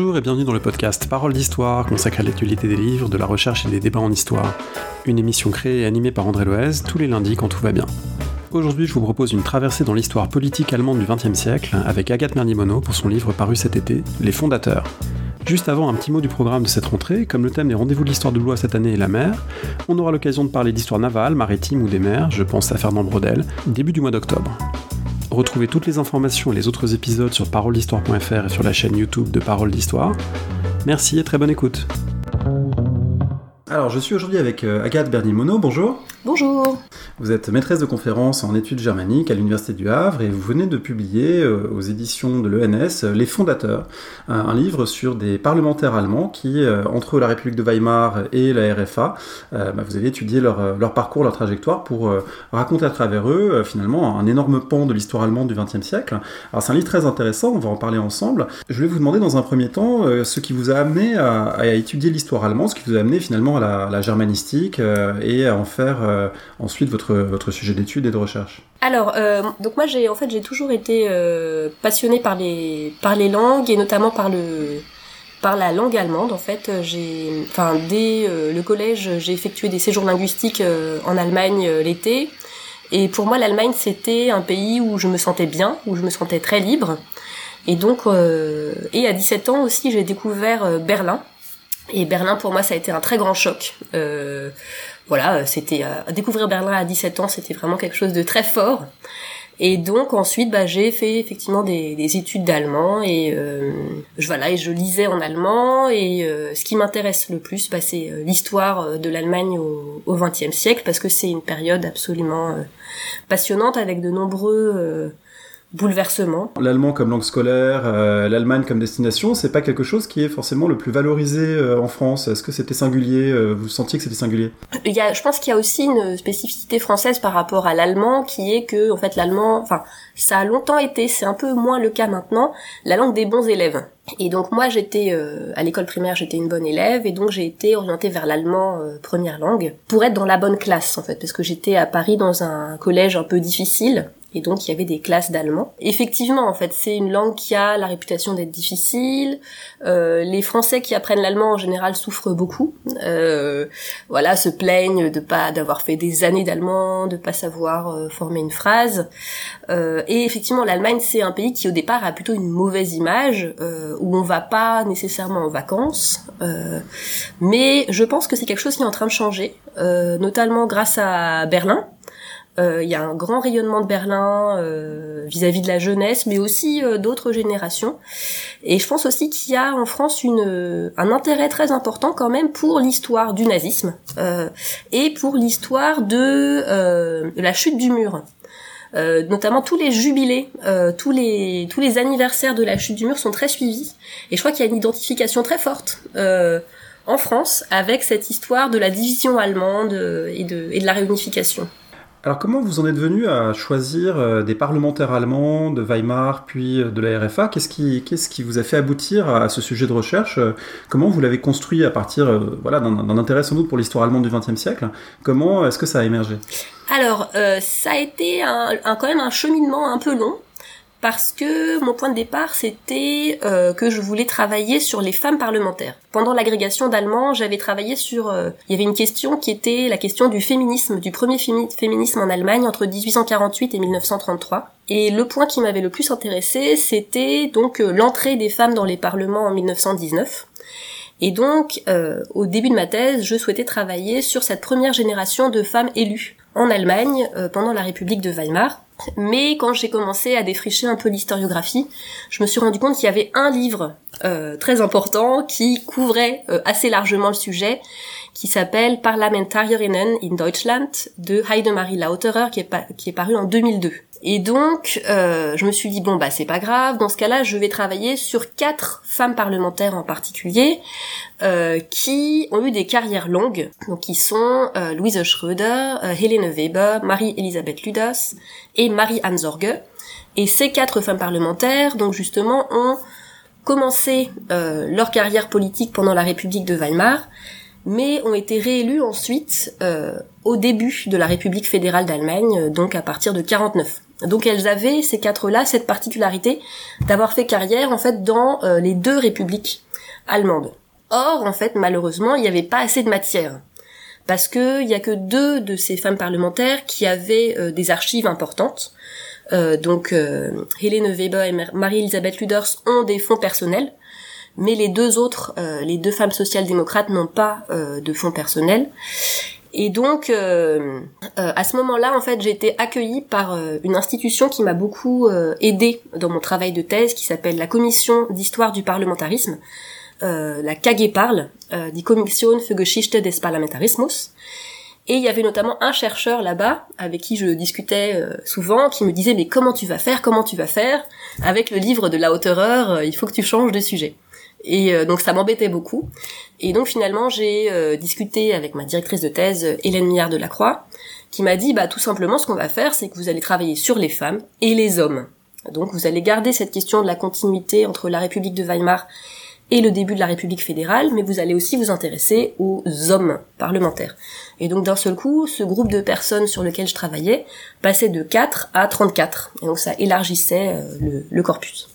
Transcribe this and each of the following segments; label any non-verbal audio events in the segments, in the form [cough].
Bonjour et bienvenue dans le podcast Parole d'Histoire consacré à l'actualité des livres, de la recherche et des débats en histoire. Une émission créée et animée par André Loez tous les lundis quand tout va bien. Aujourd'hui, je vous propose une traversée dans l'histoire politique allemande du XXe siècle avec Agathe Mernimono pour son livre paru cet été, Les Fondateurs. Juste avant, un petit mot du programme de cette rentrée. Comme le thème des rendez-vous de l'histoire de Blois cette année est la mer, on aura l'occasion de parler d'histoire navale, maritime ou des mers, je pense à Fernand Brodel, début du mois d'octobre. Retrouvez toutes les informations et les autres épisodes sur paroledhistoire.fr et sur la chaîne YouTube de Parole d'Histoire. Merci et très bonne écoute. Alors, je suis aujourd'hui avec euh, Agathe Bernimono, bonjour. Bonjour. Vous êtes maîtresse de conférence en études germaniques à l'Université du Havre et vous venez de publier euh, aux éditions de l'ENS Les Fondateurs, un, livre sur des parlementaires allemands qui, euh, entre la République de Weimar et la RFA, bah, vous avez étudié leur, parcours, leur trajectoire pour raconter à travers eux finalement un énorme pan de l'histoire allemande du XXe siècle. Alors c'est un livre très intéressant, on va en parler ensemble. Je voulais vous demander dans un premier temps ce qui vous a amené à, étudier l'histoire allemande, ce qui vous a amené finalement à la, germanistique euh, et à en faire euh, ensuite votre, votre sujet d'étude et de recherche Alors, euh, donc moi j'ai en fait j'ai toujours été passionnée par les par les langues et notamment par le par la langue allemande en fait. J'ai enfin dès le collège j'ai effectué des séjours linguistiques en Allemagne l'été. Et pour moi l'Allemagne c'était un pays où je me sentais bien où je me sentais très libre. Et donc et à 17 ans aussi j'ai découvert Berlin. Et Berlin, pour moi, ça a été un très grand choc. Euh, voilà, c'était euh, découvrir Berlin à 17 ans, c'était vraiment quelque chose de très fort. Et donc ensuite, bah, j'ai fait effectivement des, des études d'allemand et euh, je voilà et je lisais en allemand. Et euh, ce qui m'intéresse le plus, bah, c'est euh, l'histoire de l'Allemagne au XXe siècle parce que c'est une période absolument passionnante avec de nombreux bouleversement. L'allemand comme langue scolaire, euh, l'Allemagne comme destination, c'est pas quelque chose qui est forcément le plus valorisé euh, en France. Est-ce que c'était singulier euh, Vous sentiez que c'était singulier? Il y a, je pense qu'il y a aussi une spécificité française par rapport à l'allemand, qui est que en fait l'allemand, enfin ça a longtemps été, c'est un peu moins le cas maintenant, la langue des bons élèves. Et donc moi j'étais à l'école primaire j'étais une bonne élève et donc j'ai été orientée vers l'allemand première langue pour être dans la bonne classe en fait parce que j'étais à Paris dans un collège un peu difficile et donc il y avait des classes d'allemand. Effectivement, en fait, c'est une langue qui a la réputation d'être difficile. Euh, les Français qui apprennent l'allemand en général souffrent beaucoup. Euh, voilà, se plaignent de pas d'avoir fait des années d'allemand, de pas savoir euh, former une phrase. Euh, et effectivement, l'Allemagne c'est un pays qui au départ a plutôt une mauvaise image euh, où on va pas nécessairement en vacances. mais je pense que c'est quelque chose qui est en train de changer, notamment grâce à Berlin il y a un grand rayonnement de Berlin euh, vis-à-vis de la jeunesse, mais aussi euh, d'autres générations. Et je pense aussi qu'il y a en France une, un intérêt très important quand même pour l'histoire du nazisme et pour l'histoire de la chute du mur. notamment tous les jubilés, tous les anniversaires de la chute du mur sont très suivis. Et je crois qu'il y a une identification très forte en France avec cette histoire de la division allemande et et de la réunification. Alors comment vous en êtes venu à choisir euh, des parlementaires allemands de Weimar puis euh, de la RFA Qu'est-ce qui, qui vous a fait aboutir à ce sujet de recherche? Comment vous l'avez construit à partir euh, voilà, d'un, intérêt sans doute pour l'histoire allemande du XXe siècle? Comment est-ce que ça a émergé? Alors, ça a été un, quand même un cheminement un peu long parce que mon point de départ c'était euh, que je voulais travailler sur les femmes parlementaires. Pendant l'agrégation d'allemand, j'avais travaillé sur euh, il y avait une question qui était la question du féminisme, du premier féminisme en Allemagne entre 1848 et 1933. Et le point qui m'avait le plus intéressé, c'était donc euh, l'entrée des femmes dans les parlements en 1919. Et donc, au début de ma thèse, je souhaitais travailler sur cette première génération de femmes élues en Allemagne pendant la République de Weimar. Mais quand j'ai commencé à défricher un peu l'historiographie, je me suis rendu compte qu'il y avait un livre euh, très important qui couvrait euh, assez largement le sujet, qui s'appelle Parlamentarierinnen in Deutschland de Heidemarie Lauterer, qui est, qui est paru en 2002. Et donc, euh, je me suis dit bon bah c'est pas grave. Dans ce cas-là, je vais travailler sur quatre femmes parlementaires en particulier euh, qui ont eu des carrières longues. Donc, qui sont euh, Louise Schröder, euh, Helene Weber, Marie-Elisabeth Ludas et Marie-Anne Zorge. Et ces quatre femmes parlementaires, donc justement, ont commencé euh, leur carrière politique pendant la République de Weimar mais ont été réélus ensuite euh, au début de la République fédérale d'Allemagne, donc à partir de 49. Donc elles avaient ces quatre-là cette particularité d'avoir fait carrière en fait dans euh, les deux républiques allemande. Or, en fait, malheureusement, il n'y avait pas assez de matière. Parce que il y a que deux de ces femmes parlementaires qui avaient euh, des archives importantes. Euh, donc, Helene Weber et Marie-Elisabeth Luders ont des fonds personnels, mais les deux autres, les deux femmes social-démocrates n'ont pas de fonds personnels. Et donc, à ce moment-là, en fait, j'ai été accueillie par une institution qui m'a beaucoup aidée dans mon travail de thèse, qui s'appelle la Commission d'histoire du parlementarisme, euh, la KG parle, euh, die Kommission für Geschichte des. Et il y avait notamment un chercheur là-bas avec qui je discutais euh, souvent, qui me disait mais comment tu vas faire, comment tu vas faire? Avec le livre de la haute horreur, il faut que tu changes de sujet. Et donc ça m'embêtait beaucoup. Et donc finalement j'ai discuté avec ma directrice de thèse, Hélène Millard de la Croix, qui m'a dit bah tout simplement ce qu'on va faire, c'est que vous allez travailler sur les femmes et les hommes. Donc vous allez garder cette question de la continuité entre la République de Weimar et le début de la République fédérale, mais vous allez aussi vous intéresser aux hommes parlementaires. Et donc d'un seul coup, ce groupe de personnes sur lequel je travaillais passait de 4 à 34. Et donc ça élargissait euh, le corpus.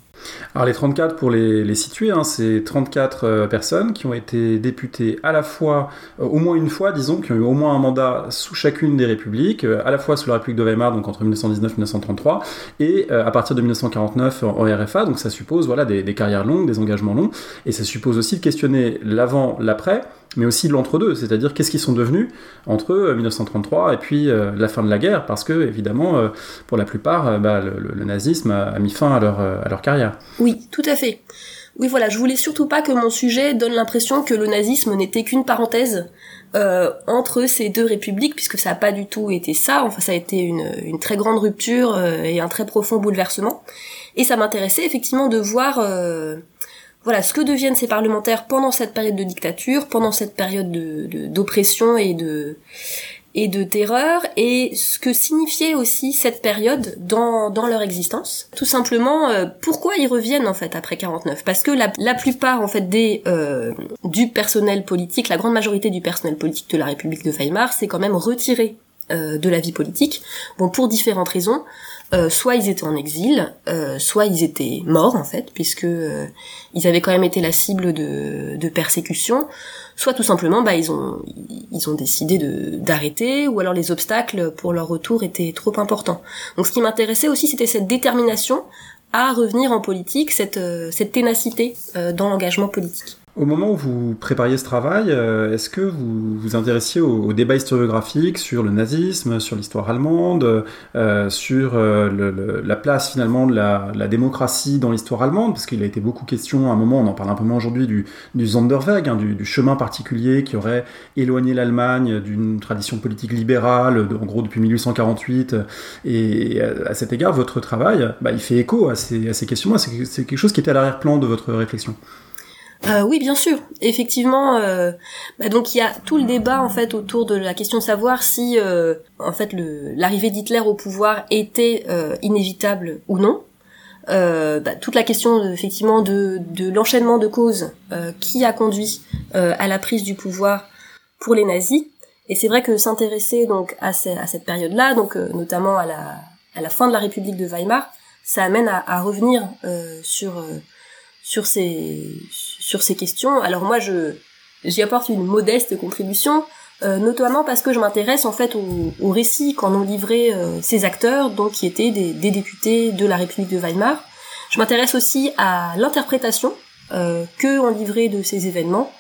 Alors les 34, pour les, situer, hein, c'est 34 euh, personnes qui ont été députées à la fois, euh, au moins une fois, disons, qui ont eu au moins un mandat sous chacune des républiques, euh, à la fois sous la République de Weimar, donc entre 1919 et 1933, et à partir de 1949 en, RFA, donc ça suppose voilà, des, des carrières longues, des engagements longs, et ça suppose aussi de questionner l'avant, l'après, mais aussi de l'entre-deux, c'est-à-dire qu'est-ce qu'ils sont devenus entre 1933 euh, et puis euh, la fin de la guerre, parce que évidemment, euh, pour la plupart, bah, le, nazisme a, mis fin à leur, à leur carrière. Oui, tout à fait. Oui, voilà, je voulais surtout pas que mon sujet donne l'impression que le nazisme n'était qu'une parenthèse entre ces deux républiques, puisque ça n'a pas du tout été ça. Enfin, ça a été une, une très grande rupture et un très profond bouleversement. Et ça m'intéressait effectivement de voir voilà ce que deviennent ces parlementaires pendant cette période de dictature, pendant cette période d'oppression de, et de et de terreur et ce que signifiait aussi cette période dans, dans leur existence. Tout simplement, euh, pourquoi ils reviennent en fait après 49 Parce que la, la plupart en fait des euh, du personnel politique, la grande majorité du personnel politique de la République de Weimar, s'est quand même retiré euh, de la vie politique. Bon, pour différentes raisons. Euh, soit ils étaient en exil, euh, soit ils étaient morts en fait, puisque euh, ils avaient quand même été la cible de, de persécution, soit tout simplement bah ils ont ils ont décidé de d'arrêter, ou alors les obstacles pour leur retour étaient trop importants. Donc ce qui m'intéressait aussi c'était cette détermination à revenir en politique, cette cette ténacité dans l'engagement politique. Au moment où vous prépariez ce travail, euh, est-ce que vous vous intéressiez au, débat historiographique sur le nazisme, sur l'histoire allemande, euh, sur euh, la place finalement de la, démocratie dans l'histoire allemande? Parce qu'il a été beaucoup question à un moment, on en parle un peu moins aujourd'hui, du, du Sonderweg, hein, du, chemin particulier qui aurait éloigné l'Allemagne d'une tradition politique libérale, en gros depuis 1848. Et à, cet égard, votre travail, bah, il fait écho à ces, à ces questions-là. C'est quelque chose qui était à l'arrière-plan de votre réflexion. Euh, oui, bien sûr. Effectivement, euh, bah donc il y a tout le débat en fait autour de la question de savoir si euh, en fait l'arrivée d'Hitler au pouvoir était inévitable ou non. Bah, toute la question effectivement de, l'enchaînement de causes qui a conduit à la prise du pouvoir pour les nazis. Et c'est vrai que s'intéresser donc à, à cette période-là, donc notamment à la, à la fin de la République de Weimar, ça amène à, à revenir sur sur ces sur ces questions. Alors moi je j'y apporte une modeste contribution, euh, notamment parce que je m'intéresse en fait au, au récit qu'en ont livré euh, ces acteurs, donc qui étaient des, des, députés de la République de Weimar. Je m'intéresse aussi à l'interprétation euh, que ont livré de ces événements.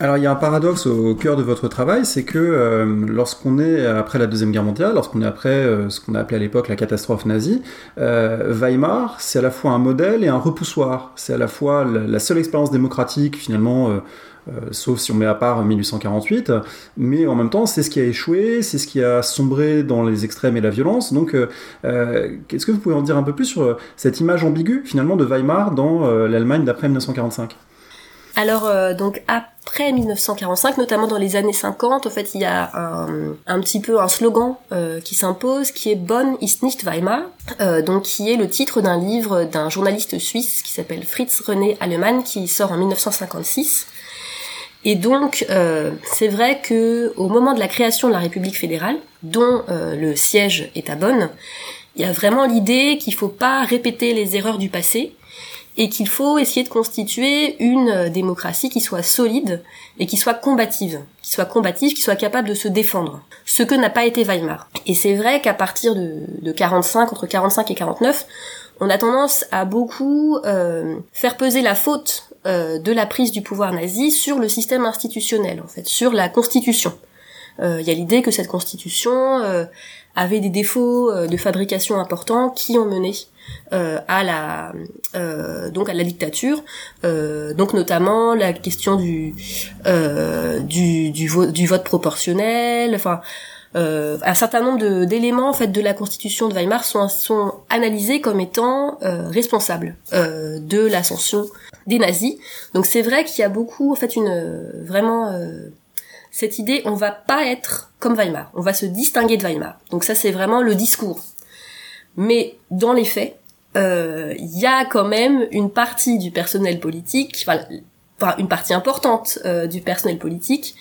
Alors il y a un paradoxe au cœur de votre travail, c'est que euh, lorsqu'on est après la Deuxième Guerre mondiale, lorsqu'on est après euh, ce qu'on a appelé à l'époque la catastrophe nazie, euh, Weimar, c'est à la fois un modèle et un repoussoir. C'est à la fois la, seule expérience démocratique finalement, sauf si on met à part 1848, mais en même temps c'est ce qui a échoué, c'est ce qui a sombré dans les extrêmes et la violence. Donc qu'est-ce que vous pouvez en dire un peu plus sur cette image ambiguë finalement de Weimar dans l'Allemagne d'après 1945 alors donc après 1945, notamment dans les années 50, en fait, il y a un, petit peu un slogan euh, qui s'impose, qui est Bonn ist nicht Weimar, euh, donc qui est le titre d'un livre d'un journaliste suisse qui s'appelle Fritz René Allemann, qui sort en 1956. Et donc, euh, c'est vrai que au moment de la création de la République fédérale, dont le siège est à Bonn, il y a vraiment l'idée qu'il faut pas répéter les erreurs du passé et qu'il faut essayer de constituer une démocratie qui soit solide et qui soit combative, qui soit combative, qui soit capable de se défendre. Ce que n'a pas été Weimar. Et c'est vrai qu'à partir de, de 45, entre 45 et 49, on a tendance à beaucoup euh, faire peser la faute euh, de la prise du pouvoir nazi sur le système institutionnel, en fait, sur la constitution. Euh, il y a l'idée que cette constitution avait des défauts de fabrication importants qui ont mené à la donc à la dictature, donc notamment la question du du, du, du vote proportionnel, enfin euh, un certain nombre d'éléments en fait de la constitution de Weimar sont, sont analysés comme étant euh, responsables euh, de l'ascension des nazis. Donc c'est vrai qu'il y a beaucoup en fait une euh, vraiment euh, cette idée on va pas être comme Weimar, on va se distinguer de Weimar. Donc ça c'est vraiment le discours. Mais dans les faits, il y a quand même une partie du personnel politique, enfin une partie importante du personnel politique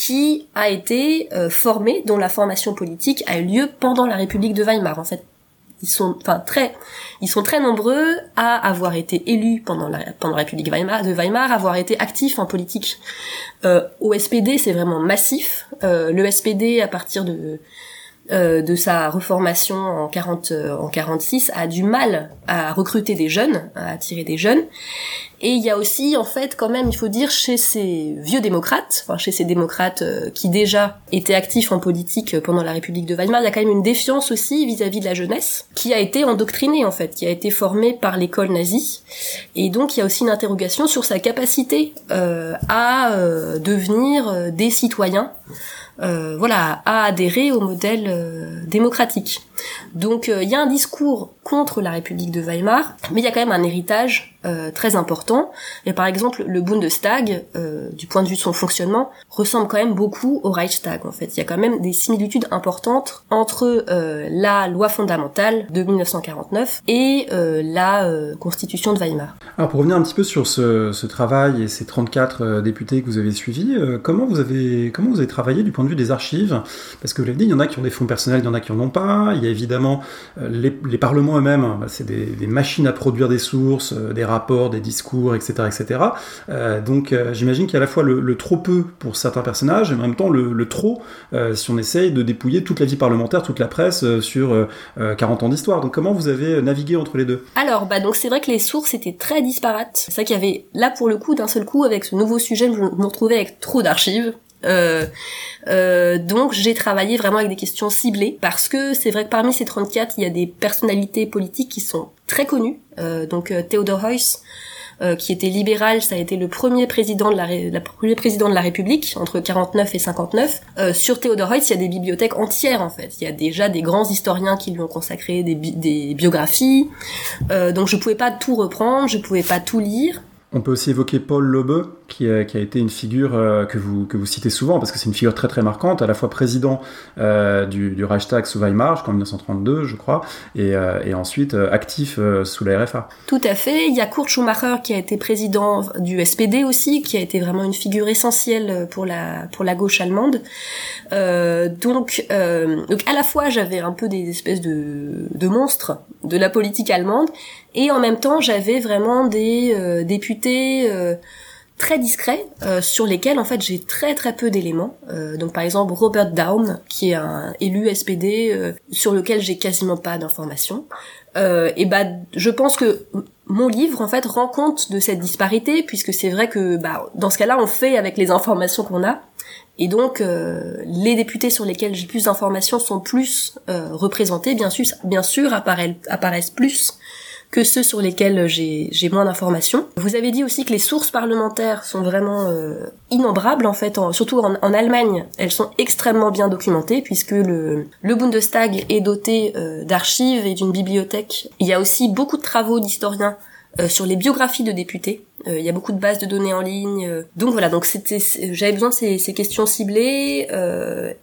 qui a été euh, formé, dont la formation politique a eu lieu pendant la République de Weimar. En fait, ils sont, enfin très, ils sont très nombreux à avoir été élus pendant la République de Weimar, avoir été actifs en politique. Euh, au SPD, c'est vraiment massif. Euh, le SPD, à partir de euh, de sa reformation en 40 en 46 a du mal à recruter des jeunes, à attirer des jeunes et il y a aussi, en fait, quand même, il faut dire, chez ces vieux démocrates, enfin chez ces démocrates euh, qui déjà étaient actifs en politique euh, pendant la République de Weimar, il y a quand même une défiance aussi vis-à-vis de la jeunesse, qui a été endoctrinée, en fait, qui a été formée par l'école nazie. Et donc, il y a aussi une interrogation sur sa capacité euh, à devenir des citoyens euh, voilà, à adhérer au modèle euh, démocratique. Donc euh, il y a un discours contre la République de Weimar, mais il y a quand même un héritage très important. Et par exemple, le Bundestag, du point de vue de son fonctionnement, ressemble quand même beaucoup au Reichstag. En fait, il y a quand même des similitudes importantes entre la loi fondamentale de 1949 et la Constitution de Weimar. Alors pour revenir un petit peu sur ce, travail et ces 34 députés que vous avez suivis, comment vous avez comment vous avez travaillé du point de vue des archives, parce que vous l'avez dit, il y en a qui ont des fonds personnels, il y en a qui en ont pas. Il y a évidemment euh, les, parlements eux-mêmes, bah, c'est des, machines à produire des sources, euh, des rapports, des discours, etc., etc. Euh, donc j'imagine qu'il y a à la fois le, trop peu pour certains personnages, et en même temps le, trop si on essaye de dépouiller toute la vie parlementaire, toute la presse sur 40 ans d'histoire. Donc comment vous avez navigué entre les deux? Alors bah c'est vrai que les sources étaient très disparates. C'est vrai qu'il y avait là pour le coup d'un seul coup avec ce nouveau sujet, je me retrouvais avec trop d'archives. Euh, euh, donc j'ai travaillé vraiment avec des questions ciblées parce que c'est vrai que parmi ces 34, il y a des personnalités politiques qui sont très connues. Euh, donc euh, Theodor Heuss, euh, qui était libéral, ça a été le premier président de la, la premier président de la République entre 49 et 59. Euh, sur Theodor Heuss, il y a des bibliothèques entières en fait. Il y a déjà des grands historiens qui lui ont consacré des, des biographies. donc je pouvais pas tout reprendre, je pouvais pas tout lire. On peut aussi évoquer Paul Lobeux, qui a, qui a été une figure euh, que, vous, que vous citez souvent, parce que c'est une figure très très marquante, à la fois président euh, du, du, Reichstag sous Weimar, jusqu'en 1932, je crois, et, euh, et ensuite actif sous la RFA. Tout à fait. Il y a Kurt Schumacher, qui a été président du SPD aussi, qui a été vraiment une figure essentielle pour la, pour la gauche allemande. donc, donc, à la fois, j'avais un peu des espèces de, de monstres de la politique allemande, et en même temps, j'avais vraiment des euh, députés euh, très discrets euh, sur lesquels en fait j'ai très très peu d'éléments. donc par exemple Robert Daum, qui est un élu SPD sur lequel j'ai quasiment pas d'informations. et bah je pense que mon livre en fait rend compte de cette disparité puisque c'est vrai que bah dans ce cas-là on fait avec les informations qu'on a. Et donc, les députés sur lesquels j'ai plus d'informations sont plus représentés, bien sûr, bien sûr apparaissent plus que ceux sur lesquels j'ai moins d'informations. Vous avez dit aussi que les sources parlementaires sont vraiment euh, innombrables en fait, surtout en, Allemagne, elles sont extrêmement bien documentées puisque le, le Bundestag est doté euh, d'archives et d'une bibliothèque. Il y a aussi beaucoup de travaux d'historiens euh, sur les biographies de députés. Il y a beaucoup de bases de données en ligne. donc voilà, donc j'avais besoin de ces, questions ciblées.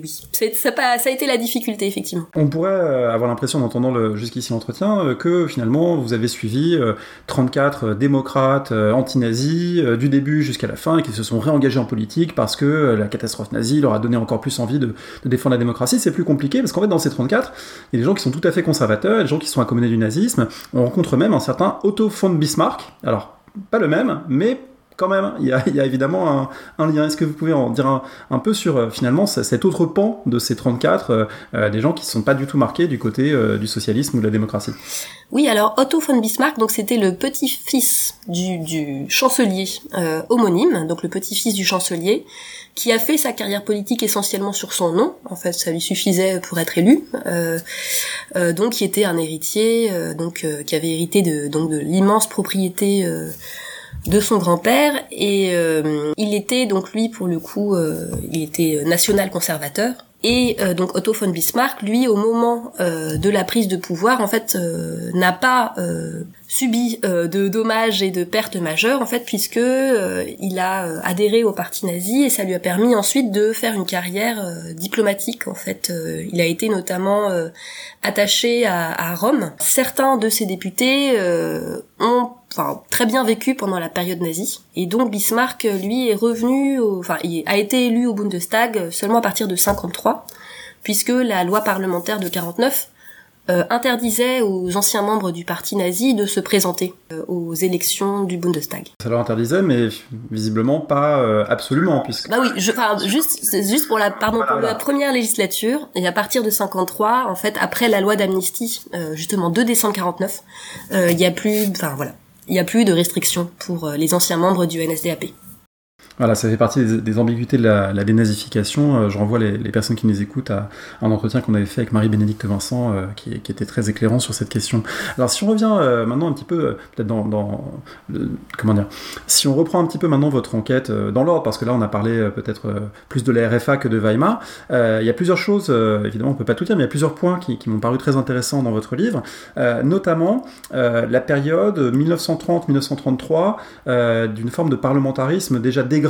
oui, ça, a été la difficulté effectivement. On pourrait avoir l'impression, en entendant jusqu'ici l'entretien, que finalement vous avez suivi 34 démocrates anti-nazis du début jusqu'à la fin et qui se sont réengagés en politique parce que la catastrophe nazie leur a donné encore plus envie de, de défendre la démocratie. C'est plus compliqué parce qu'en fait dans ces 34, il y a des gens qui sont tout à fait conservateurs, des gens qui sont accommodés du nazisme. On rencontre même un certain Otto von Bismarck. Alors, pas le même, mais quand même, il y a, évidemment un, lien. Est-ce que vous pouvez en dire un, peu sur euh, finalement cet autre pan de ces 34, euh, euh, des gens qui ne sont pas du tout marqués du côté du socialisme ou de la démocratie? Oui, alors Otto von Bismarck, donc c'était le petit-fils du, chancelier homonyme, donc le petit-fils du chancelier, qui a fait sa carrière politique essentiellement sur son nom. En fait, ça lui suffisait pour être élu. Euh, euh, donc, qui était un héritier, euh, donc qui avait hérité de donc de l'immense propriété de son grand-père et il était donc lui pour le coup il était national conservateur et donc Otto von Bismarck, lui, au moment de la prise de pouvoir, en fait, n'a pas subi de dommages et de pertes majeures, en fait, puisque il a adhéré au parti nazi et ça lui a permis ensuite de faire une carrière diplomatique. En fait, il a été notamment attaché à, à, Rome. Certains de ses députés ont enfin très bien vécu pendant la période nazie. Et donc Bismarck, lui, est revenu, enfin, il a été élu au Bundestag seulement à partir de 53, puisque la loi parlementaire de 49 euh, interdisait aux anciens membres du parti nazi de se présenter euh, aux élections du Bundestag. Ça leur interdisait, mais visiblement pas euh, absolument, puisque. Bah oui, je, enfin, juste, juste pour la, pardon, pour la première législature, et à partir de 53, en fait, après la loi d'amnistie, justement 2 décembre 49, il y a plus, enfin voilà, il n'y a plus de restrictions pour euh, les anciens membres du NSDAP. Voilà, ça fait partie des, ambiguïtés de la, dénazification. Euh, je renvoie les, personnes qui nous écoutent à, un entretien qu'on avait fait avec Marie-Bénédicte Vincent, euh, qui, était très éclairant sur cette question. Alors si on revient euh, maintenant un petit peu, peut-être dans, comment dire, si on reprend un petit peu maintenant votre enquête dans l'ordre, parce que là on a parlé peut-être plus de la RFA que de Weimar, il y a plusieurs choses, évidemment on peut pas tout dire, mais il y a plusieurs points qui, m'ont paru très intéressants dans votre livre, notamment la période 1930-1933 d'une forme de parlementarisme déjà dégradé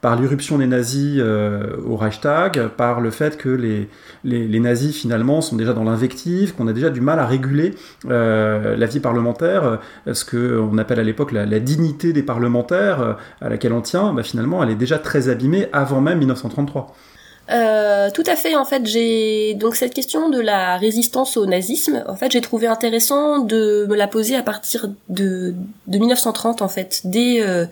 par l'irruption des nazis euh, au Reichstag, par le fait que les, nazis finalement sont déjà dans l'invective, qu'on a déjà du mal à réguler euh, la vie parlementaire, ce qu'on appelle à l'époque la, dignité des parlementaires, euh, à laquelle on tient, bah, finalement elle est déjà très abîmée avant même 1933. Euh, tout à fait. En fait, j'ai donc cette question de la résistance au nazisme. En fait, j'ai trouvé intéressant de me la poser à partir de, de 1930, en fait, dès euh,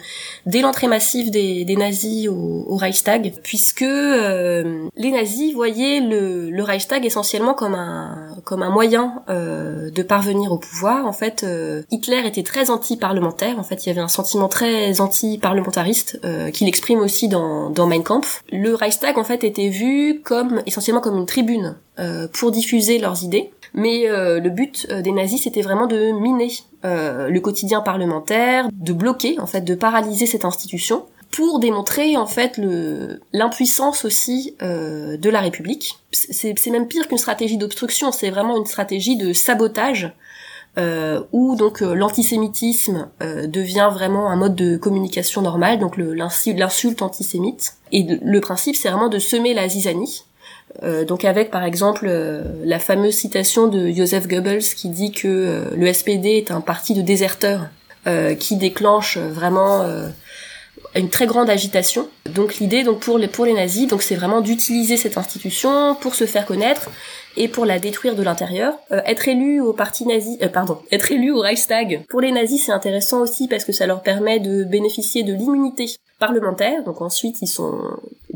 dès l'entrée massive des, des nazis au, au, Reichstag, puisque euh, les nazis voyaient le, le, Reichstag essentiellement comme un comme un moyen euh, de parvenir au pouvoir. En fait, Hitler était très anti-parlementaire. En fait, il y avait un sentiment très anti-parlementariste qu'il exprime aussi dans dans Mein Kampf. Le Reichstag, en fait, était vu comme essentiellement comme une tribune euh, pour diffuser leurs idées. Mais euh, le but euh, des nazis, c'était vraiment de miner le quotidien parlementaire, de bloquer, en fait, de paralyser cette institution pour démontrer en fait le l'impuissance aussi de la République. C'est même pire qu'une stratégie d'obstruction, c'est vraiment une stratégie de sabotage euh, où donc l'antisémitisme devient vraiment un mode de communication normal, donc l'insulte antisémite. Et le principe, c'est vraiment de semer la zizanie. Euh, donc avec par exemple euh, la fameuse citation de Joseph Goebbels qui dit que euh, le SPD est un parti de déserteurs qui déclenche vraiment une très grande agitation. Donc l'idée donc pour les pour les nazis donc c'est vraiment d'utiliser cette institution pour se faire connaître et pour la détruire de l'intérieur. être élu au parti nazi, pardon, [laughs] être élu au Reichstag pour les nazis c'est intéressant aussi parce que ça leur permet de bénéficier de l'immunité parlementaire, donc ensuite ils sont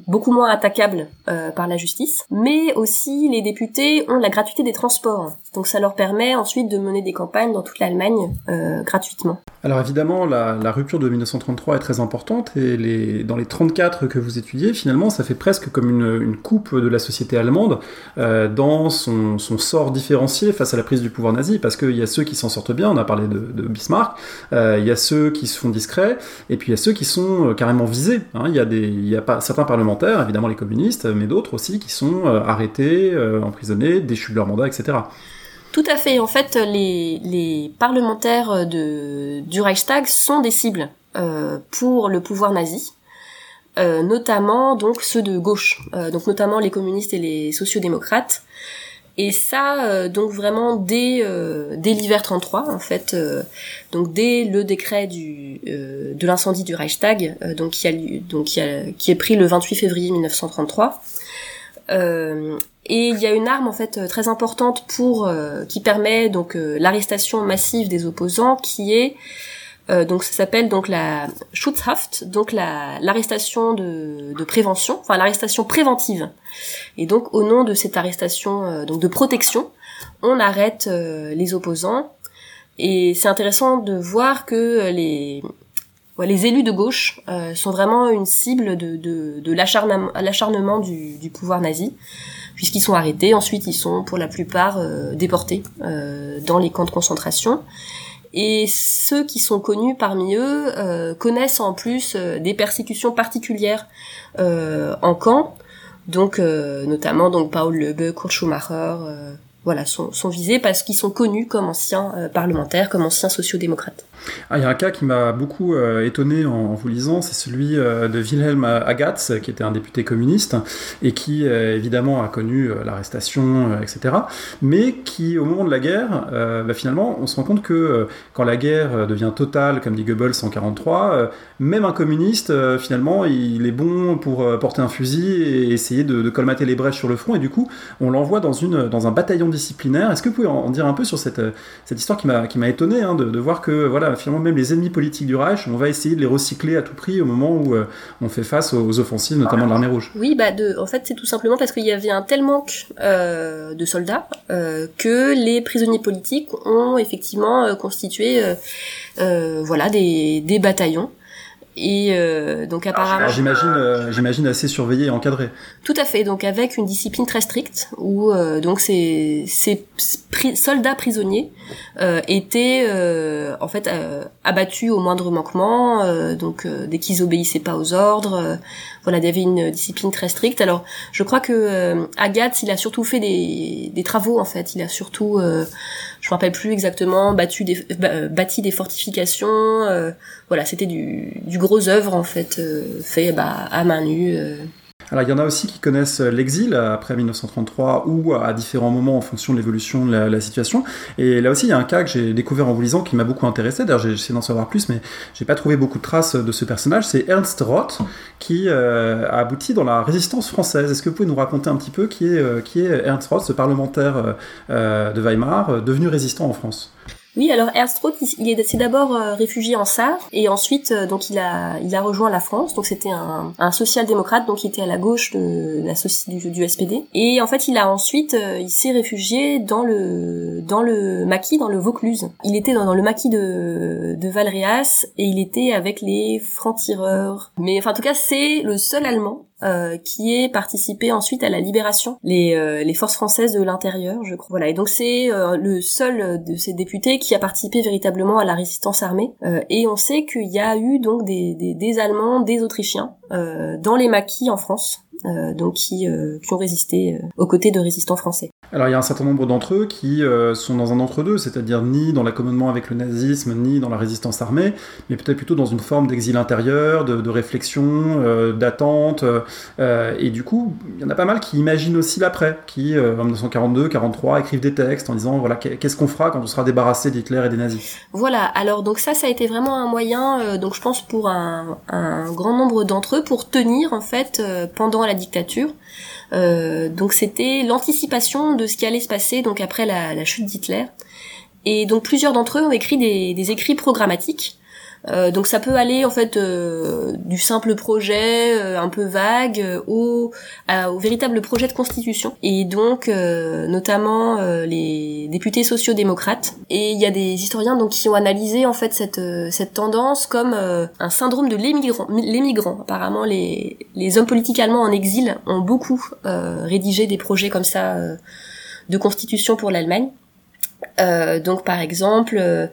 beaucoup moins attaquables euh, par la justice, mais aussi les députés ont la gratuité des transports, donc ça leur permet ensuite de mener des campagnes dans toute l'Allemagne euh, gratuitement. Alors évidemment, la, rupture de 1933 est très importante, et dans les 34 que vous étudiez, finalement, ça fait presque comme une, une coupe de la société allemande euh, dans son, sort différencié face à la prise du pouvoir nazi, parce qu'il y a ceux qui s'en sortent bien, on a parlé de, Bismarck, euh, il y a ceux qui se font discrets, et puis il y a ceux qui sont carrément visés. Hein. Il y a, des, y a pas, certains parlementaires, évidemment les communistes, mais d'autres aussi qui sont euh, arrêtés, euh, emprisonnés, déchus de leur mandat, etc. Tout à fait. En fait, les, parlementaires du Reichstag sont des cibles pour le pouvoir nazi. Notamment donc ceux de gauche, donc notamment les communistes et les sociodémocrates, et ça, euh, donc vraiment dès euh, dès l'hiver 33 en fait, euh, donc dès le décret du de l'incendie du Reichstag, donc qui a donc qui, a, qui est pris le 28 février 1933. et il y a une arme en fait très importante pour qui permet donc l'arrestation massive des opposants, qui est euh, donc ça s'appelle donc la Schutzhaft, donc la l'arrestation de, prévention, enfin l'arrestation préventive. Et donc au nom de cette arrestation euh, donc de protection, on arrête euh, les opposants. Et c'est intéressant de voir que les les élus de gauche sont vraiment une cible de, l'acharnement du, pouvoir nazi, puisqu'ils sont arrêtés. Ensuite, ils sont pour la plupart déportés dans les camps de concentration. Et ceux qui sont connus parmi eux euh, connaissent en plus euh, des persécutions particulières euh, en camp, donc notamment donc Paul Lebe, Kurt Schumacher, voilà, sont, visés parce qu'ils sont connus comme anciens parlementaires, comme anciens sociodémocrates. Ah, il y a un cas qui m'a beaucoup euh, étonné en, vous lisant, c'est celui euh, de Wilhelm Agatz, qui était un député communiste et qui euh, évidemment a connu l'arrestation, etc. Mais qui, au moment de la guerre, bah, finalement, on se rend compte que quand la guerre devient totale, comme dit Goebbels en 1943, même un communiste, finalement, il est bon pour porter un fusil et essayer de, colmater les brèches sur le front. Et du coup, on l'envoie dans, dans un bataillon disciplinaire. Est-ce que vous pouvez en, dire un peu sur cette, cette histoire qui m'a étonné hein, de, de voir que voilà, finalement même les ennemis politiques du Reich, on va essayer de les recycler à tout prix au moment où euh, on fait face aux, offensives, notamment de l'armée rouge. Oui, bah en fait c'est tout simplement parce qu'il y avait un tel manque euh, de soldats euh, que les prisonniers politiques ont effectivement constitué voilà des, des bataillons et euh, donc apparemment. J'imagine, euh, j'imagine assez surveillé et encadré. Tout à fait. Donc avec une discipline très stricte où euh, donc ces, ces soldats prisonniers étaient en fait abattus au moindre manquement. donc dès qu'ils obéissaient pas aux ordres, voilà, il y avait une discipline très stricte. Alors je crois que Agathe, il a surtout fait des, des travaux en fait. Il a surtout je me rappelle plus exactement, battu des, bâti des fortifications. voilà, c'était du, du gros œuvres en fait euh, fait bah, à main nue. Euh. Alors il y en a aussi qui connaissent l'exil après 1933 ou à différents moments en fonction de l'évolution de la, situation. Et là aussi il y a un cas que j'ai découvert en vous lisant qui m'a beaucoup intéressé. D'ailleurs j'ai essayé d'en savoir plus, mais j'ai pas trouvé beaucoup de traces de ce personnage. C'est Ernst Roth qui euh, a abouti dans la résistance française. Est-ce que vous pouvez nous raconter un petit peu qui est, qui est Ernst Roth, ce parlementaire de Weimar devenu résistant en France? Oui, alors Ernst Roth, il est, s'est d'abord euh, réfugié en Sarre et ensuite euh, donc il a il a rejoint la France. Donc c'était un, un social-démocrate donc il était à la gauche de la du, du SPD et en fait il a ensuite euh, il s'est réfugié dans le dans le maquis dans le Vaucluse. Il était dans, dans le maquis de de Valréas et il était avec les francs-tireurs. Mais enfin en tout cas c'est le seul Allemand euh, qui est participé ensuite à la libération, les, euh, les forces françaises de l'intérieur, je crois. Voilà, et donc c'est euh, le seul de ces députés qui a participé véritablement à la résistance armée. et on sait qu'il y a eu donc des, des, des Allemands, des Autrichiens dans les maquis en France. Euh, donc qui, euh, qui, ont résisté euh, aux côtés de résistants français. Alors il y a un certain nombre d'entre eux qui sont dans un entre-deux, c'est-à-dire ni dans l'accommodement avec le nazisme, ni dans la résistance armée, mais peut-être plutôt dans une forme d'exil intérieur, de, de réflexion, d'attente. et du coup, il y en a pas mal qui imaginent aussi l'après, qui en 1942, 43 écrivent des textes en disant voilà qu'est-ce qu'on fera quand on sera débarrassé d'Hitler et des nazis? Voilà. Alors donc ça, ça a été vraiment un moyen, donc je pense pour un, un grand nombre d'entre eux, pour tenir en fait pendant la dictature. Euh, donc c'était l'anticipation de ce qui allait se passer donc après la, chute d'Hitler. Et donc plusieurs d'entre eux ont écrit des écrits programmatiques euh, donc ça peut aller en fait euh, du simple projet euh, un peu vague au, au véritable projet de constitution. Et donc notamment les députés sociaux-démocrates. Et il y a des historiens donc qui ont analysé en fait cette cette tendance comme un syndrome de l'émigrant l'émigrant. Apparemment les les hommes politiques allemands en exil ont beaucoup rédigé des projets comme ça de constitution pour l'Allemagne Euh, donc par exemple, euh,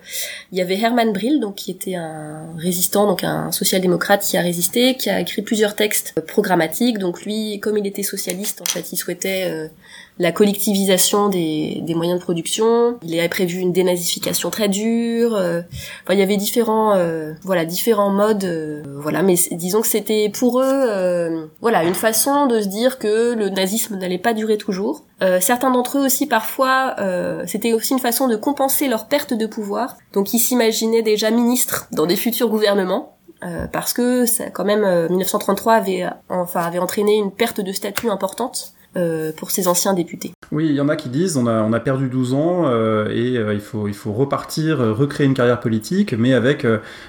il y avait Hermann Brill, donc qui était un résistant, donc un social-démocrate qui a résisté, qui a écrit plusieurs textes programmatiques. Donc lui, comme il était socialiste, en fait, il souhaitait euh, la collectivisation des, des, moyens de production. Il avait prévu une dénazification très dure. enfin, il y avait différents, voilà, différents modes. voilà, mais disons que c'était pour eux, voilà, une façon de se dire que le nazisme n'allait pas durer toujours. certains d'entre eux aussi, parfois, c'était aussi une façon de compenser leur perte de pouvoir. Donc ils s'imaginaient déjà ministres dans des futurs gouvernements. Euh, parce que ça, quand même 1933 euh, avait enfin avait entraîné une perte de statut importante euh, pour ces anciens députés. Oui, il y en a qui disent on a, on a perdu 12 ans euh, et euh, il, faut, il faut repartir, recréer une carrière politique, mais avec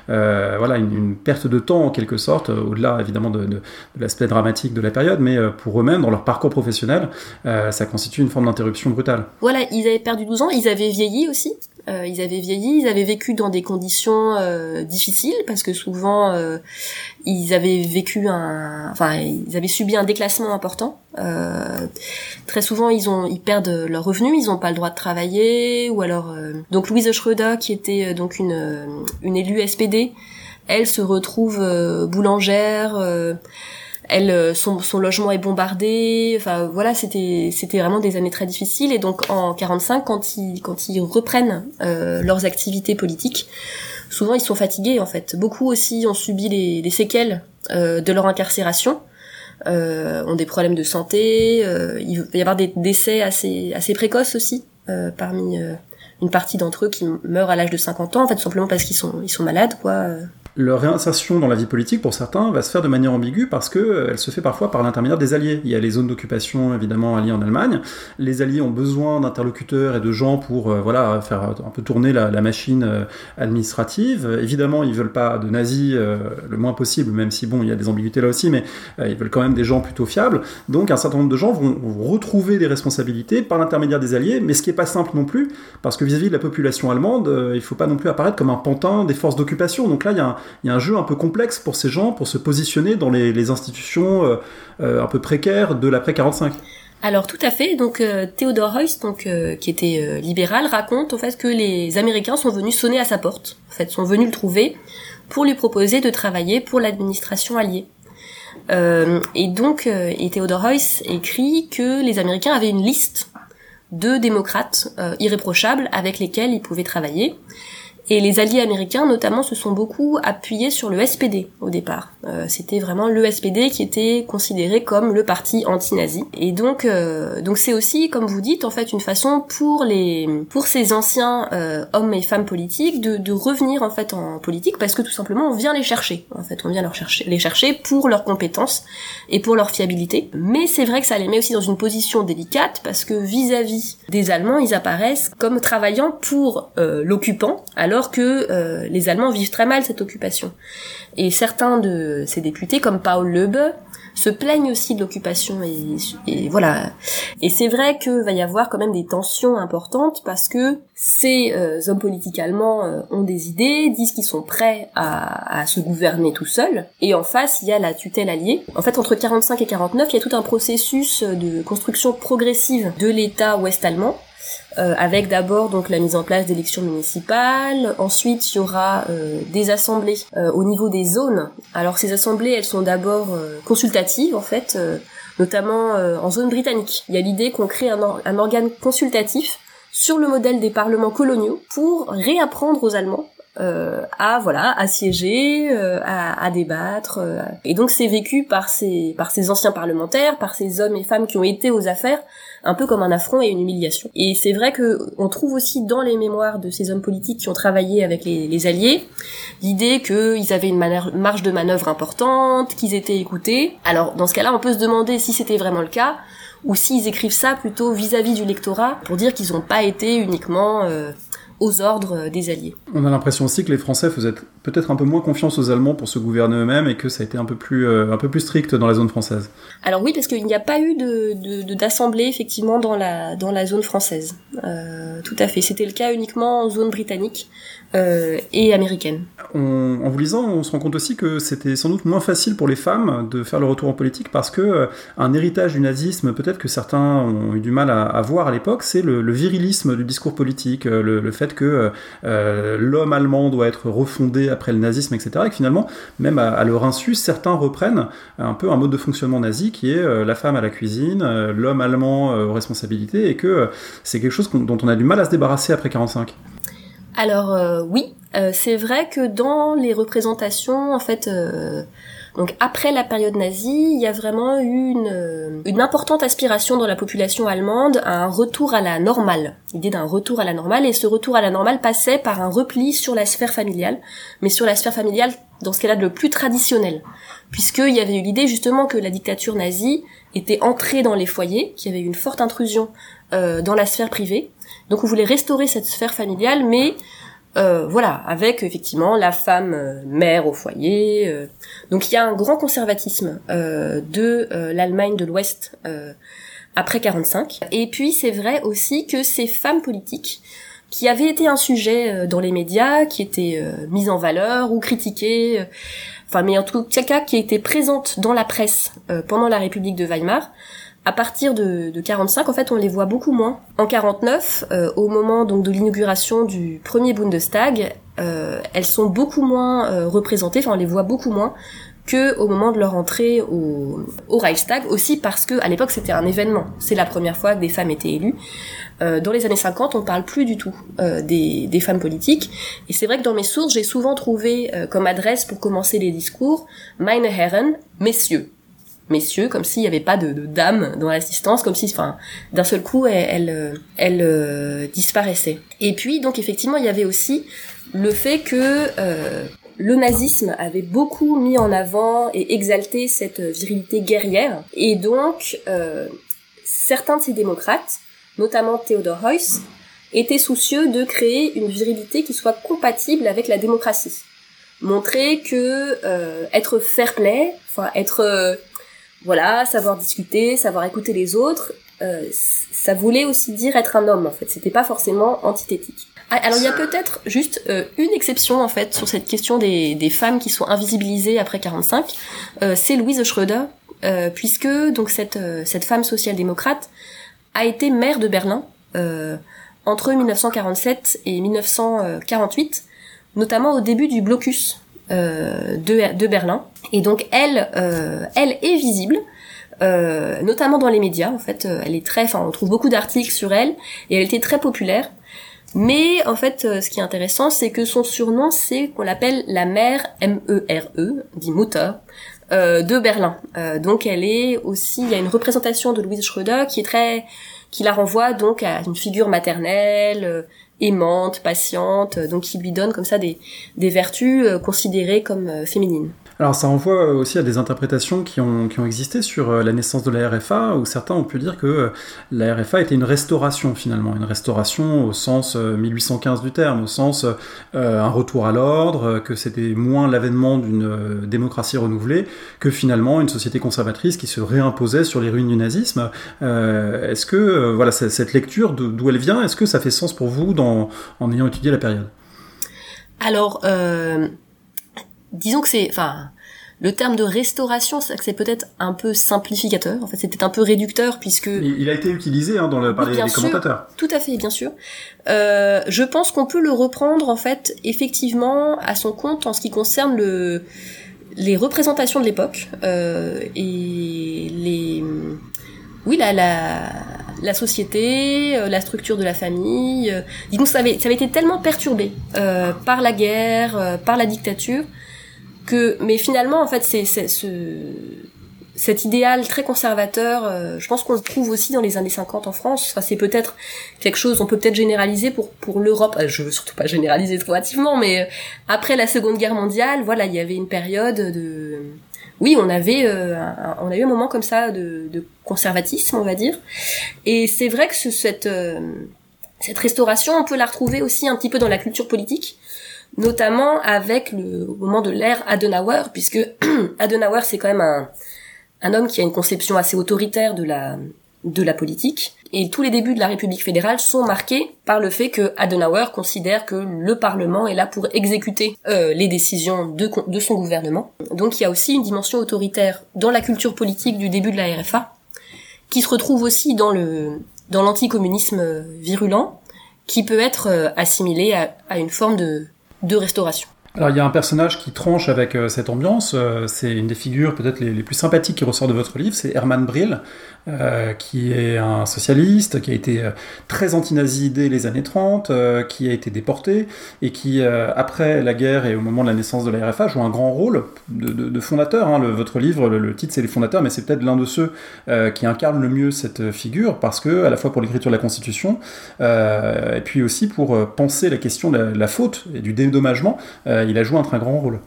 voilà, une, perte de temps en quelque sorte, au-delà évidemment de, de, l'aspect dramatique de la période, mais pour eux-mêmes, dans leur parcours professionnel, ça constitue une forme d'interruption brutale. Voilà, ils avaient perdu 12 ans, ils avaient vieilli aussi, euh, ils avaient vieilli, ils avaient vécu dans des conditions euh, difficiles parce que souvent euh, ils avaient vécu un, enfin ils avaient subi un déclassement important. très souvent ils ont, ils perdent leurs revenus, ils n'ont pas le droit de travailler ou alors donc Louise Schröder qui était donc une une élue SPD, elle se retrouve boulangère elle euh, son, son logement est bombardé. Enfin voilà c'était c'était vraiment des années très difficiles. Et donc en 45 quand ils quand ils reprennent euh, leurs activités politiques souvent ils sont fatigués en fait. Beaucoup aussi ont subi les, les séquelles euh, de leur incarcération. Euh, ont des problèmes de santé euh, il va y avoir des décès assez assez précoces aussi parmi une partie d'entre eux qui meurent à l'âge de 50 ans en fait simplement parce qu'ils sont ils sont malades quoi leur réinsertion dans la vie politique, pour certains, va se faire de manière ambiguë parce que euh, se fait parfois par l'intermédiaire des alliés. Il y a les zones d'occupation évidemment alliées en Allemagne. Les alliés ont besoin d'interlocuteurs et de gens pour euh, voilà faire un peu tourner la, machine euh, administrative. Évidemment, ils veulent pas de nazis le moins possible, même si bon, il y a des ambiguïtés là aussi, mais ils veulent quand même des gens plutôt fiables. Donc un certain nombre de gens vont, retrouver des responsabilités par l'intermédiaire des alliés, mais ce qui est pas simple non plus, parce que vis-à-vis de la population allemande, il faut pas non plus apparaître comme un pantin des forces d'occupation. Donc là, il y a un, il y a un jeu un peu complexe pour ces gens pour se positionner dans les, institutions euh, euh, un peu précaires de l'après 45. Alors tout à fait. Donc euh, Theodore Heuss, donc qui était libéral, raconte au fait que les Américains sont venus sonner à sa porte. En fait, sont venus le trouver pour lui proposer de travailler pour l'administration alliée. et donc, et Theodore Heuss écrit que les Américains avaient une liste de démocrates irréprochables avec lesquels ils pouvaient travailler. Et les alliés américains, notamment, se sont beaucoup appuyés sur le SPD au départ. Euh, C'était vraiment le SPD qui était considéré comme le parti anti-nazi. Et donc, euh, donc c'est aussi, comme vous dites, en fait, une façon pour les, pour ces anciens euh, hommes et femmes politiques de, de, revenir en fait en politique parce que tout simplement on vient les chercher. En fait, on vient leur chercher, les chercher pour leurs compétences et pour leur fiabilité. Mais c'est vrai que ça les met aussi dans une position délicate parce que vis-à-vis -vis des Allemands, ils apparaissent comme travaillant pour euh, l'occupant alors alors que euh, les Allemands vivent très mal cette occupation. Et certains de ces députés, comme Paul Löbe, se plaignent aussi de l'occupation et, voilà. Et c'est vrai que va y avoir quand même des tensions importantes parce que ces euh, hommes politiques allemands euh, ont des idées, disent qu'ils sont prêts à, à, se gouverner tout seuls. Et en face, il y a la tutelle alliée. En fait, entre 45 et 49, il y a tout un processus de construction progressive de l'État ouest-allemand euh, avec d'abord donc la mise en place d'élections municipales. Ensuite, il y aura euh, des assemblées euh, au niveau des zones. Alors ces assemblées, elles sont d'abord consultatives en fait, notamment en zone britannique. Il y a l'idée qu'on crée un, organe consultatif sur le modèle des parlements coloniaux pour réapprendre aux Allemands à voilà à siéger, euh, à, à, débattre. Euh. Et donc c'est vécu par ces par ces anciens parlementaires, par ces hommes et femmes qui ont été aux affaires, un peu comme un affront et une humiliation. Et c'est vrai que on trouve aussi dans les mémoires de ces hommes politiques qui ont travaillé avec les, les Alliés l'idée qu'ils avaient une marge de manœuvre importante, qu'ils étaient écoutés. Alors dans ce cas-là, on peut se demander si c'était vraiment le cas ou s'ils écrivent ça plutôt vis-à-vis du lectorat pour dire qu'ils n'ont pas été uniquement aux ordres des Alliés. On a l'impression aussi que les Français faisaient peut-être un peu moins confiance aux Allemands pour se gouverner eux-mêmes et que ça a été un peu plus, un peu plus strict dans la zone française. Alors oui, parce qu'il n'y a pas eu de, d'assemblée effectivement dans la, dans la zone française. tout à fait. C'était le cas uniquement en zone britannique euh, et américaine. en vous lisant, on se rend compte aussi que c'était sans doute moins facile pour les femmes de faire le retour en politique parce que euh, un héritage du nazisme, peut-être que certains ont eu du mal à, voir à l'époque, c'est le, virilisme du discours politique, euh, le, fait que l'homme allemand doit être refondé après le nazisme, etc. Et que finalement, même à, leur insu, certains reprennent un peu un mode de fonctionnement nazi qui est la femme à la cuisine, l'homme allemand aux responsabilités, et que c'est quelque chose dont on a du mal à se débarrasser après 45. Alors euh, oui, euh, c'est vrai que dans les représentations, en fait, euh, donc après la période nazie, il y a vraiment eu une, une importante aspiration dans la population allemande à un retour à la normale, l'idée d'un retour à la normale, et ce retour à la normale passait par un repli sur la sphère familiale, mais sur la sphère familiale dans ce qu'elle a de le plus traditionnel, puisqu'il y avait eu l'idée justement que la dictature nazie était entrée dans les foyers, qu'il y avait eu une forte intrusion dans la sphère privée, donc on voulait restaurer cette sphère familiale, mais euh, voilà, avec effectivement la femme euh, mère au foyer. Euh. Donc il y a un grand conservatisme de l'Allemagne de l'Ouest après 45. Et puis c'est vrai aussi que ces femmes politiques qui avaient été un sujet dans les médias, qui étaient mises en valeur ou critiquées, enfin mais en tout cas qui étaient présentes dans la presse pendant la République de Weimar, à partir de, de 45, en fait, on les voit beaucoup moins. En 49, euh, au moment donc de l'inauguration du premier Bundestag, euh, elles sont beaucoup moins euh, représentées, enfin on les voit beaucoup moins que au moment de leur entrée au, au Reichstag, aussi parce que à l'époque c'était un événement. C'est la première fois que des femmes étaient élues. dans les années 50, on parle plus du tout des, des, femmes politiques. Et c'est vrai que dans mes sources, j'ai souvent trouvé comme adresse pour commencer les discours Meine Herren, messieurs messieurs, comme s'il n'y avait pas de, de dames dans l'assistance, comme si, enfin, d'un seul coup, elle, elle, euh, disparaissait. Et puis, donc, effectivement, il y avait aussi le fait que euh, le nazisme avait beaucoup mis en avant et exalté cette virilité guerrière, et donc, euh, certains de ces démocrates, notamment Theodor Heuss, étaient soucieux de créer une virilité qui soit compatible avec la démocratie montrer que euh, être fair play, enfin être voilà, savoir discuter, savoir écouter les autres, euh, ça voulait aussi dire être un homme en fait. C'était pas forcément antithétique. Ah, alors il y a peut-être juste euh, une exception en fait sur cette question des, des femmes qui sont invisibilisées après 45. Euh, c'est Louise Schröder, euh, puisque donc cette cette femme social-démocrate a été maire de Berlin entre 1947 et 1948, notamment au début du blocus de, de, Berlin. Et donc elle, euh, elle est visible. Euh, notamment dans les médias en fait elle est très enfin on trouve beaucoup d'articles sur elle et elle était très populaire mais en fait ce qui est intéressant c'est que son surnom c'est qu'on l'appelle la mère M E R E dit Mutter de Berlin donc elle est aussi il y a une représentation de Louise Schröder qui est très qui la renvoie donc à une figure maternelle aimante, patiente, donc qui lui donne comme ça des, des vertus euh, considérées comme euh, féminines. Alors ça renvoie aussi à des interprétations qui ont, qui ont existé sur euh, la naissance de la RFA, où certains ont pu dire que la RFA était une restauration finalement, une restauration au sens 1815 du terme, au sens un retour à l'ordre, que c'était moins l'avènement d'une démocratie renouvelée que finalement une société conservatrice qui se réimposait sur les ruines du nazisme. est-ce que voilà cette lecture d'où elle vient, est-ce que ça fait sens pour vous dans en, ayant étudié la période? Alors, euh, disons que c'est, enfin, le terme de restauration, c'est peut-être un peu simplificateur. En fait, c'est peut-être un peu réducteur puisque il a été utilisé hein, dans le, par les, commentateurs. Tout à fait, bien sûr. Euh, je pense qu'on peut le reprendre en fait effectivement à son compte en ce qui concerne le les représentations de l'époque euh, et les oui la, la la société, euh, la structure de la famille. Euh, disons ça avait, ça avait été tellement perturbé euh, par la guerre, par la dictature, que mais finalement en fait c'est ce cet idéal très conservateur, je pense qu'on le trouve aussi dans les années 50 en France. Enfin, c'est peut-être quelque chose, on peut peut-être généraliser pour pour l'Europe. Je veux surtout pas généraliser trop hâtivement, mais après la Seconde Guerre mondiale, voilà, il y avait une période de oui, on avait, euh, on a eu un moment comme ça de, conservatisme, on va dire. Et c'est vrai que ce, cette, euh, Cette restauration, on peut la retrouver aussi un petit peu dans la culture politique, notamment avec le moment de l'ère Adenauer, puisque [clears throat] Adenauer c'est quand même un, un homme qui a une conception assez autoritaire de la de la politique. Et tous les débuts de la République fédérale sont marqués par le fait que Adenauer considère que le Parlement est là pour exécuter euh, les décisions de, de son gouvernement. Donc il y a aussi une dimension autoritaire dans la culture politique du début de la RFA, qui se retrouve aussi dans le dans l'anticommunisme virulent, qui peut être euh, assimilé à, à une forme de, de restauration. Alors il y a un personnage qui tranche avec euh, cette ambiance, c'est une des figures peut-être les, plus sympathiques qui ressort de votre livre, c'est Hermann Brill, euh, qui est un socialiste, qui a été euh, très anti-nazi dès les années 30, euh, qui a été déporté, et qui, après la guerre et au moment de la naissance de la RFA, joue un grand rôle de, fondateur. Hein. Votre livre, le, titre c'est Les fondateurs, mais c'est peut-être l'un de ceux qui incarne le mieux cette figure, parce que, à la fois pour l'écriture de la Constitution, et puis aussi pour penser la question de la faute et du dédommagement, il a joué un très grand rôle.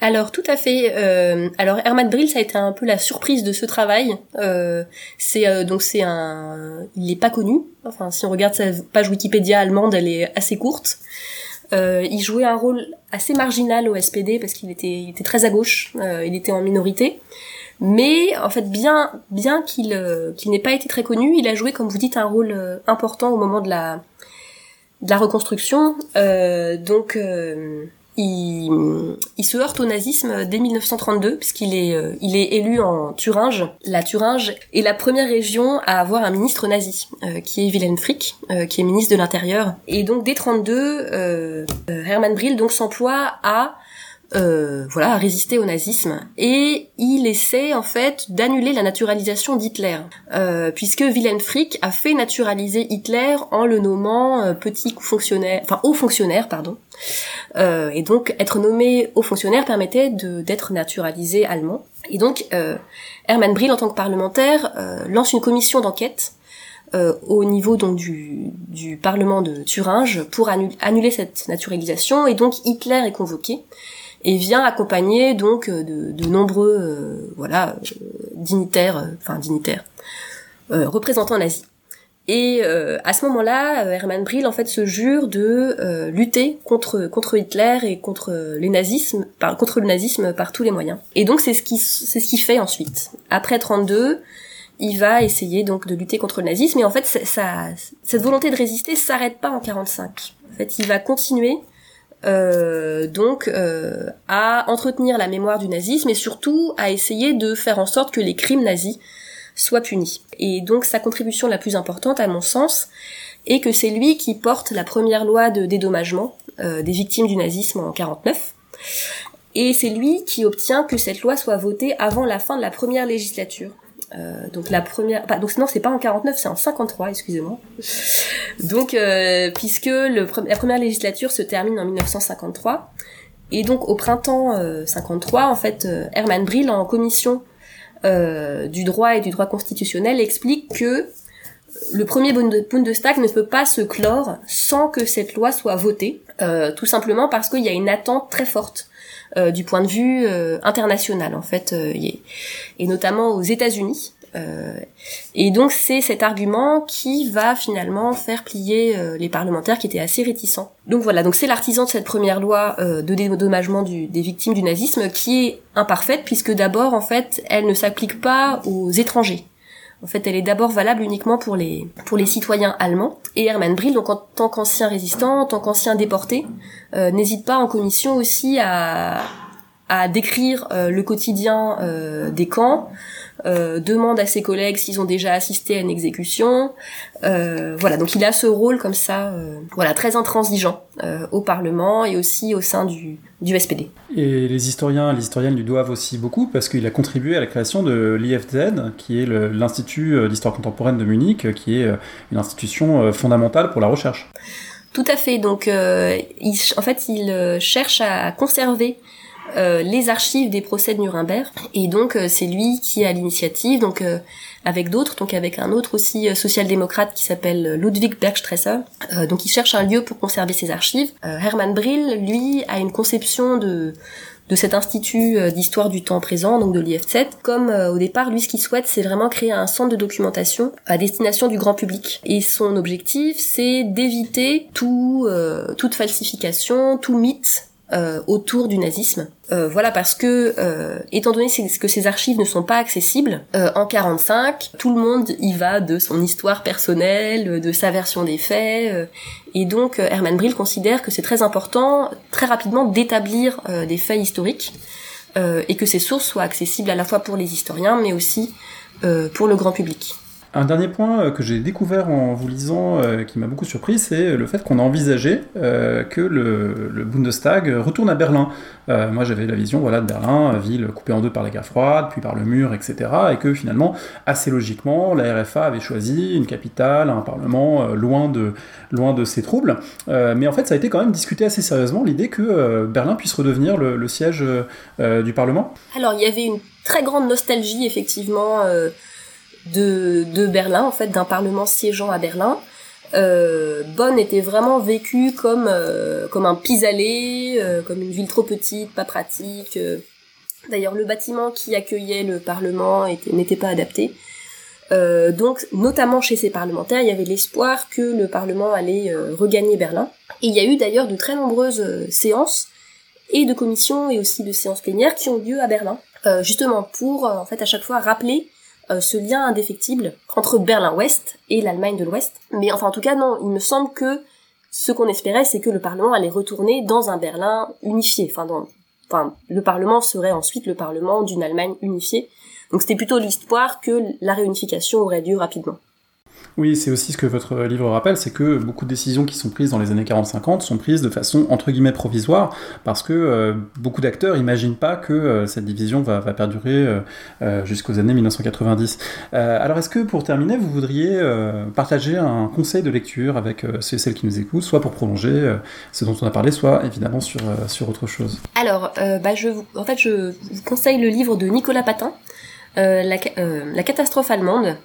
Alors tout à fait. Euh, alors Herman Brill, ça a été un peu la surprise de ce travail. Euh, c'est euh, donc c'est un, il n'est pas connu. Enfin, si on regarde sa page Wikipédia allemande, elle est assez courte. Euh, il jouait un rôle assez marginal au SPD parce qu'il était, très à gauche. Euh, il était en minorité. Mais en fait, bien, bien qu'il euh, qu'il n'ait pas été très connu, il a joué, comme vous dites, un rôle important au moment de la de la reconstruction. donc il, il, se heurte au nazisme dès 1932 puisqu'il est, euh, il est élu en Thuringe. La Thuringe est la première région à avoir un ministre nazi, euh, qui est Wilhelm Frick, euh, qui est ministre de l'Intérieur. Et donc dès 32, Hermann Brill donc s'emploie à euh, voilà, à résister au nazisme. Et il essaie en fait d'annuler la naturalisation d'Hitler, euh, puisque Wilhelm Frick a fait naturaliser Hitler en le nommant euh, petit fonctionnaire, enfin haut fonctionnaire, pardon. Et donc être nommé haut fonctionnaire permettait d'être naturalisé allemand. Et donc Hermann Brill, en tant que parlementaire, lance une commission d'enquête au niveau donc du, du Parlement de Thuringe pour annuler cette naturalisation et donc Hitler est convoqué et vient accompagner donc euh, de, de nombreux euh, voilà euh, dignitaires, enfin dignitaires, représentants nazis. Et à ce moment-là, Hermann Brill en fait se jure de lutter contre contre Hitler et contre les nazismes, par, contre le nazisme par tous les moyens. Et donc c'est ce qui c'est ce qu'il fait ensuite. Après 32, il va essayer donc de lutter contre le nazisme et en fait ça, cette volonté de résister s'arrête pas en 45. En fait, il va continuer euh, donc euh, à entretenir la mémoire du nazisme et surtout à essayer de faire en sorte que les crimes nazis soient punis. Et donc sa contribution la plus importante, à mon sens, est que c'est lui qui porte la première loi de dédommagement euh, des victimes du nazisme en 49. Et c'est lui qui obtient que cette loi soit votée avant la fin de la première législature. Euh, donc la première, pas, donc non, c'est pas en 49, c'est en 53, excusez-moi. Donc euh, puisque le, la première législature se termine en 1953, et donc au printemps 53, en fait, euh, Hermann Brill en commission du droit et du droit constitutionnel explique que le premier Bundestag ne peut pas se clore sans que cette loi soit votée, tout simplement parce qu'il y a une attente très forte euh, du point de vue euh, international en fait, euh, et notamment aux États-Unis. et donc c'est cet argument qui va finalement faire plier les parlementaires qui étaient assez réticents. Donc voilà, donc c'est l'artisan de cette première loi de dédommagement du, des victimes du nazisme qui est imparfaite puisque d'abord en fait elle ne s'applique pas aux étrangers. En fait, elle est d'abord valable uniquement pour les pour les citoyens allemands. Et Hermann Brill, donc en tant qu'ancien résistant, en tant qu'ancien déporté, euh, n'hésite pas en commission aussi à à décrire euh, le quotidien euh, des camps, euh, demande à ses collègues s'ils ont déjà assisté à une exécution. Euh, voilà, donc il a ce rôle comme ça, euh, voilà, très intransigeant au Parlement et aussi au sein du, du SPD. Et les historiens, les historiennes lui doivent aussi beaucoup parce qu'il a contribué à la création de l'IFZ, qui est l'Institut d'histoire contemporaine de Munich, qui est une institution fondamentale pour la recherche. Tout à fait. Donc, il, en fait, il cherche à conserver euh, les archives des procès de Nuremberg et donc euh, c'est lui qui a l'initiative donc euh, avec d'autres donc avec un autre aussi social-démocrate qui s'appelle Ludwig Bergstresser donc il cherche un lieu pour conserver ses archives Hermann Brill lui a une conception de de cet institut d'histoire du temps présent, donc de l'IF7. Comme au départ, lui, ce qu'il souhaite, c'est vraiment créer un centre de documentation à destination du grand public. Et son objectif, c'est d'éviter tout, toute falsification, tout mythe euh, autour du nazisme. Euh, voilà parce que euh, étant donné que ces archives ne sont pas accessibles en 45, tout le monde y va de son histoire personnelle, de sa version des faits, et donc Hermann Brill considère que c'est très important très rapidement d'établir des faits historiques et que ces sources soient accessibles à la fois pour les historiens mais aussi pour le grand public. Un dernier point euh, que j'ai découvert en vous lisant, euh, qui m'a beaucoup surpris, c'est le fait qu'on a envisagé euh, que le, Bundestag retourne à Berlin. moi, j'avais la vision voilà, de Berlin, ville coupée en deux par la guerre froide, puis par le mur, etc. Et que finalement, assez logiquement, la RFA avait choisi une capitale, un parlement loin, de, loin de ces troubles. mais en fait, ça a été quand même discuté assez sérieusement, l'idée que Berlin puisse redevenir le siège du Parlement. Alors, il y avait une très grande nostalgie, effectivement de, de Berlin, en fait, d'un parlement siégeant à Berlin. Euh, Bonn était vraiment vécu comme euh, comme un pis-aller, euh, comme une ville trop petite, pas pratique. Euh. D'ailleurs, le bâtiment qui accueillait le Parlement n'était pas adapté. donc, notamment chez ces parlementaires, il y avait l'espoir que le Parlement allait regagner Berlin. Et il y a eu d'ailleurs de très nombreuses séances et de commissions et aussi de séances plénières qui ont lieu à Berlin, justement pour en fait à chaque fois rappeler euh, ce lien indéfectible entre Berlin-Ouest et l'Allemagne de l'Ouest. Mais enfin, en tout cas, non, il me semble que ce qu'on espérait, c'est que le Parlement allait retourner dans un Berlin unifié. Enfin, le Parlement serait ensuite le Parlement d'une Allemagne unifiée. Donc c'était plutôt l'espoir que la réunification aurait lieu rapidement. Oui, c'est aussi ce que votre livre rappelle, c'est que beaucoup de décisions qui sont prises dans les années 40-50 sont prises de façon entre guillemets provisoire, parce que euh, beaucoup d'acteurs n'imaginent pas que euh, cette division va, perdurer euh, jusqu'aux années 1990. alors est-ce que pour terminer, vous voudriez partager un conseil de lecture avec ceux et celles qui nous écoutent, soit pour prolonger ce dont on a parlé, soit évidemment sur, sur autre chose? Alors, bah, je, en fait, je vous conseille le livre de Nicolas Patin, la, la catastrophe allemande.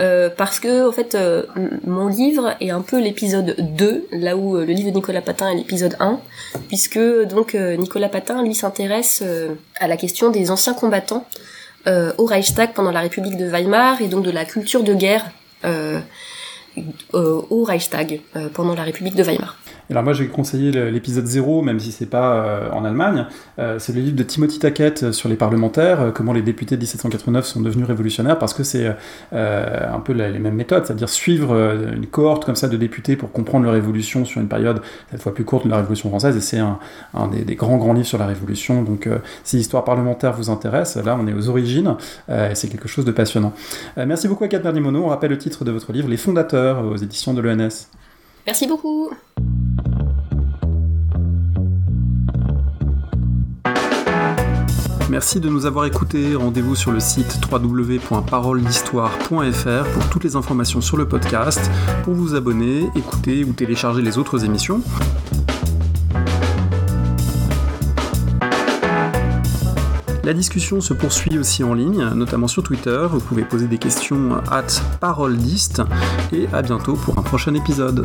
Euh, parce que en fait euh, mon livre est un peu l'épisode 2 là où euh, le livre de Nicolas Patin est l'épisode 1 puisque donc Nicolas Patin lui s'intéresse à la question des anciens combattants au Reichstag pendant la République de Weimar et donc de la culture de guerre au Reichstag pendant la République de Weimar. Alors moi, je vais conseiller l'épisode 0, même si c'est pas euh, en Allemagne. Euh, c'est le livre de Timothy Tackett euh, sur les parlementaires, comment les députés de 1789 sont devenus révolutionnaires, parce que c'est un peu les mêmes méthodes, c'est-à-dire suivre une cohorte comme ça de députés pour comprendre leur révolution sur une période cette fois plus courte de la Révolution française, et c'est un, des, grands grands livres sur la Révolution. Donc si l'histoire parlementaire vous intéresse, là on est aux origines, et c'est quelque chose de passionnant. merci beaucoup à Kat Bernimono. On rappelle le titre de votre livre, Les fondateurs, aux éditions de l'ENS. Merci beaucoup. Merci de nous avoir écoutés. Rendez-vous sur le site www.paroledhistoire.fr pour toutes les informations sur le podcast, pour vous abonner, écouter ou télécharger les autres émissions. La discussion se poursuit aussi en ligne, notamment sur Twitter. Vous pouvez poser des questions at paroledist et à bientôt pour un prochain épisode.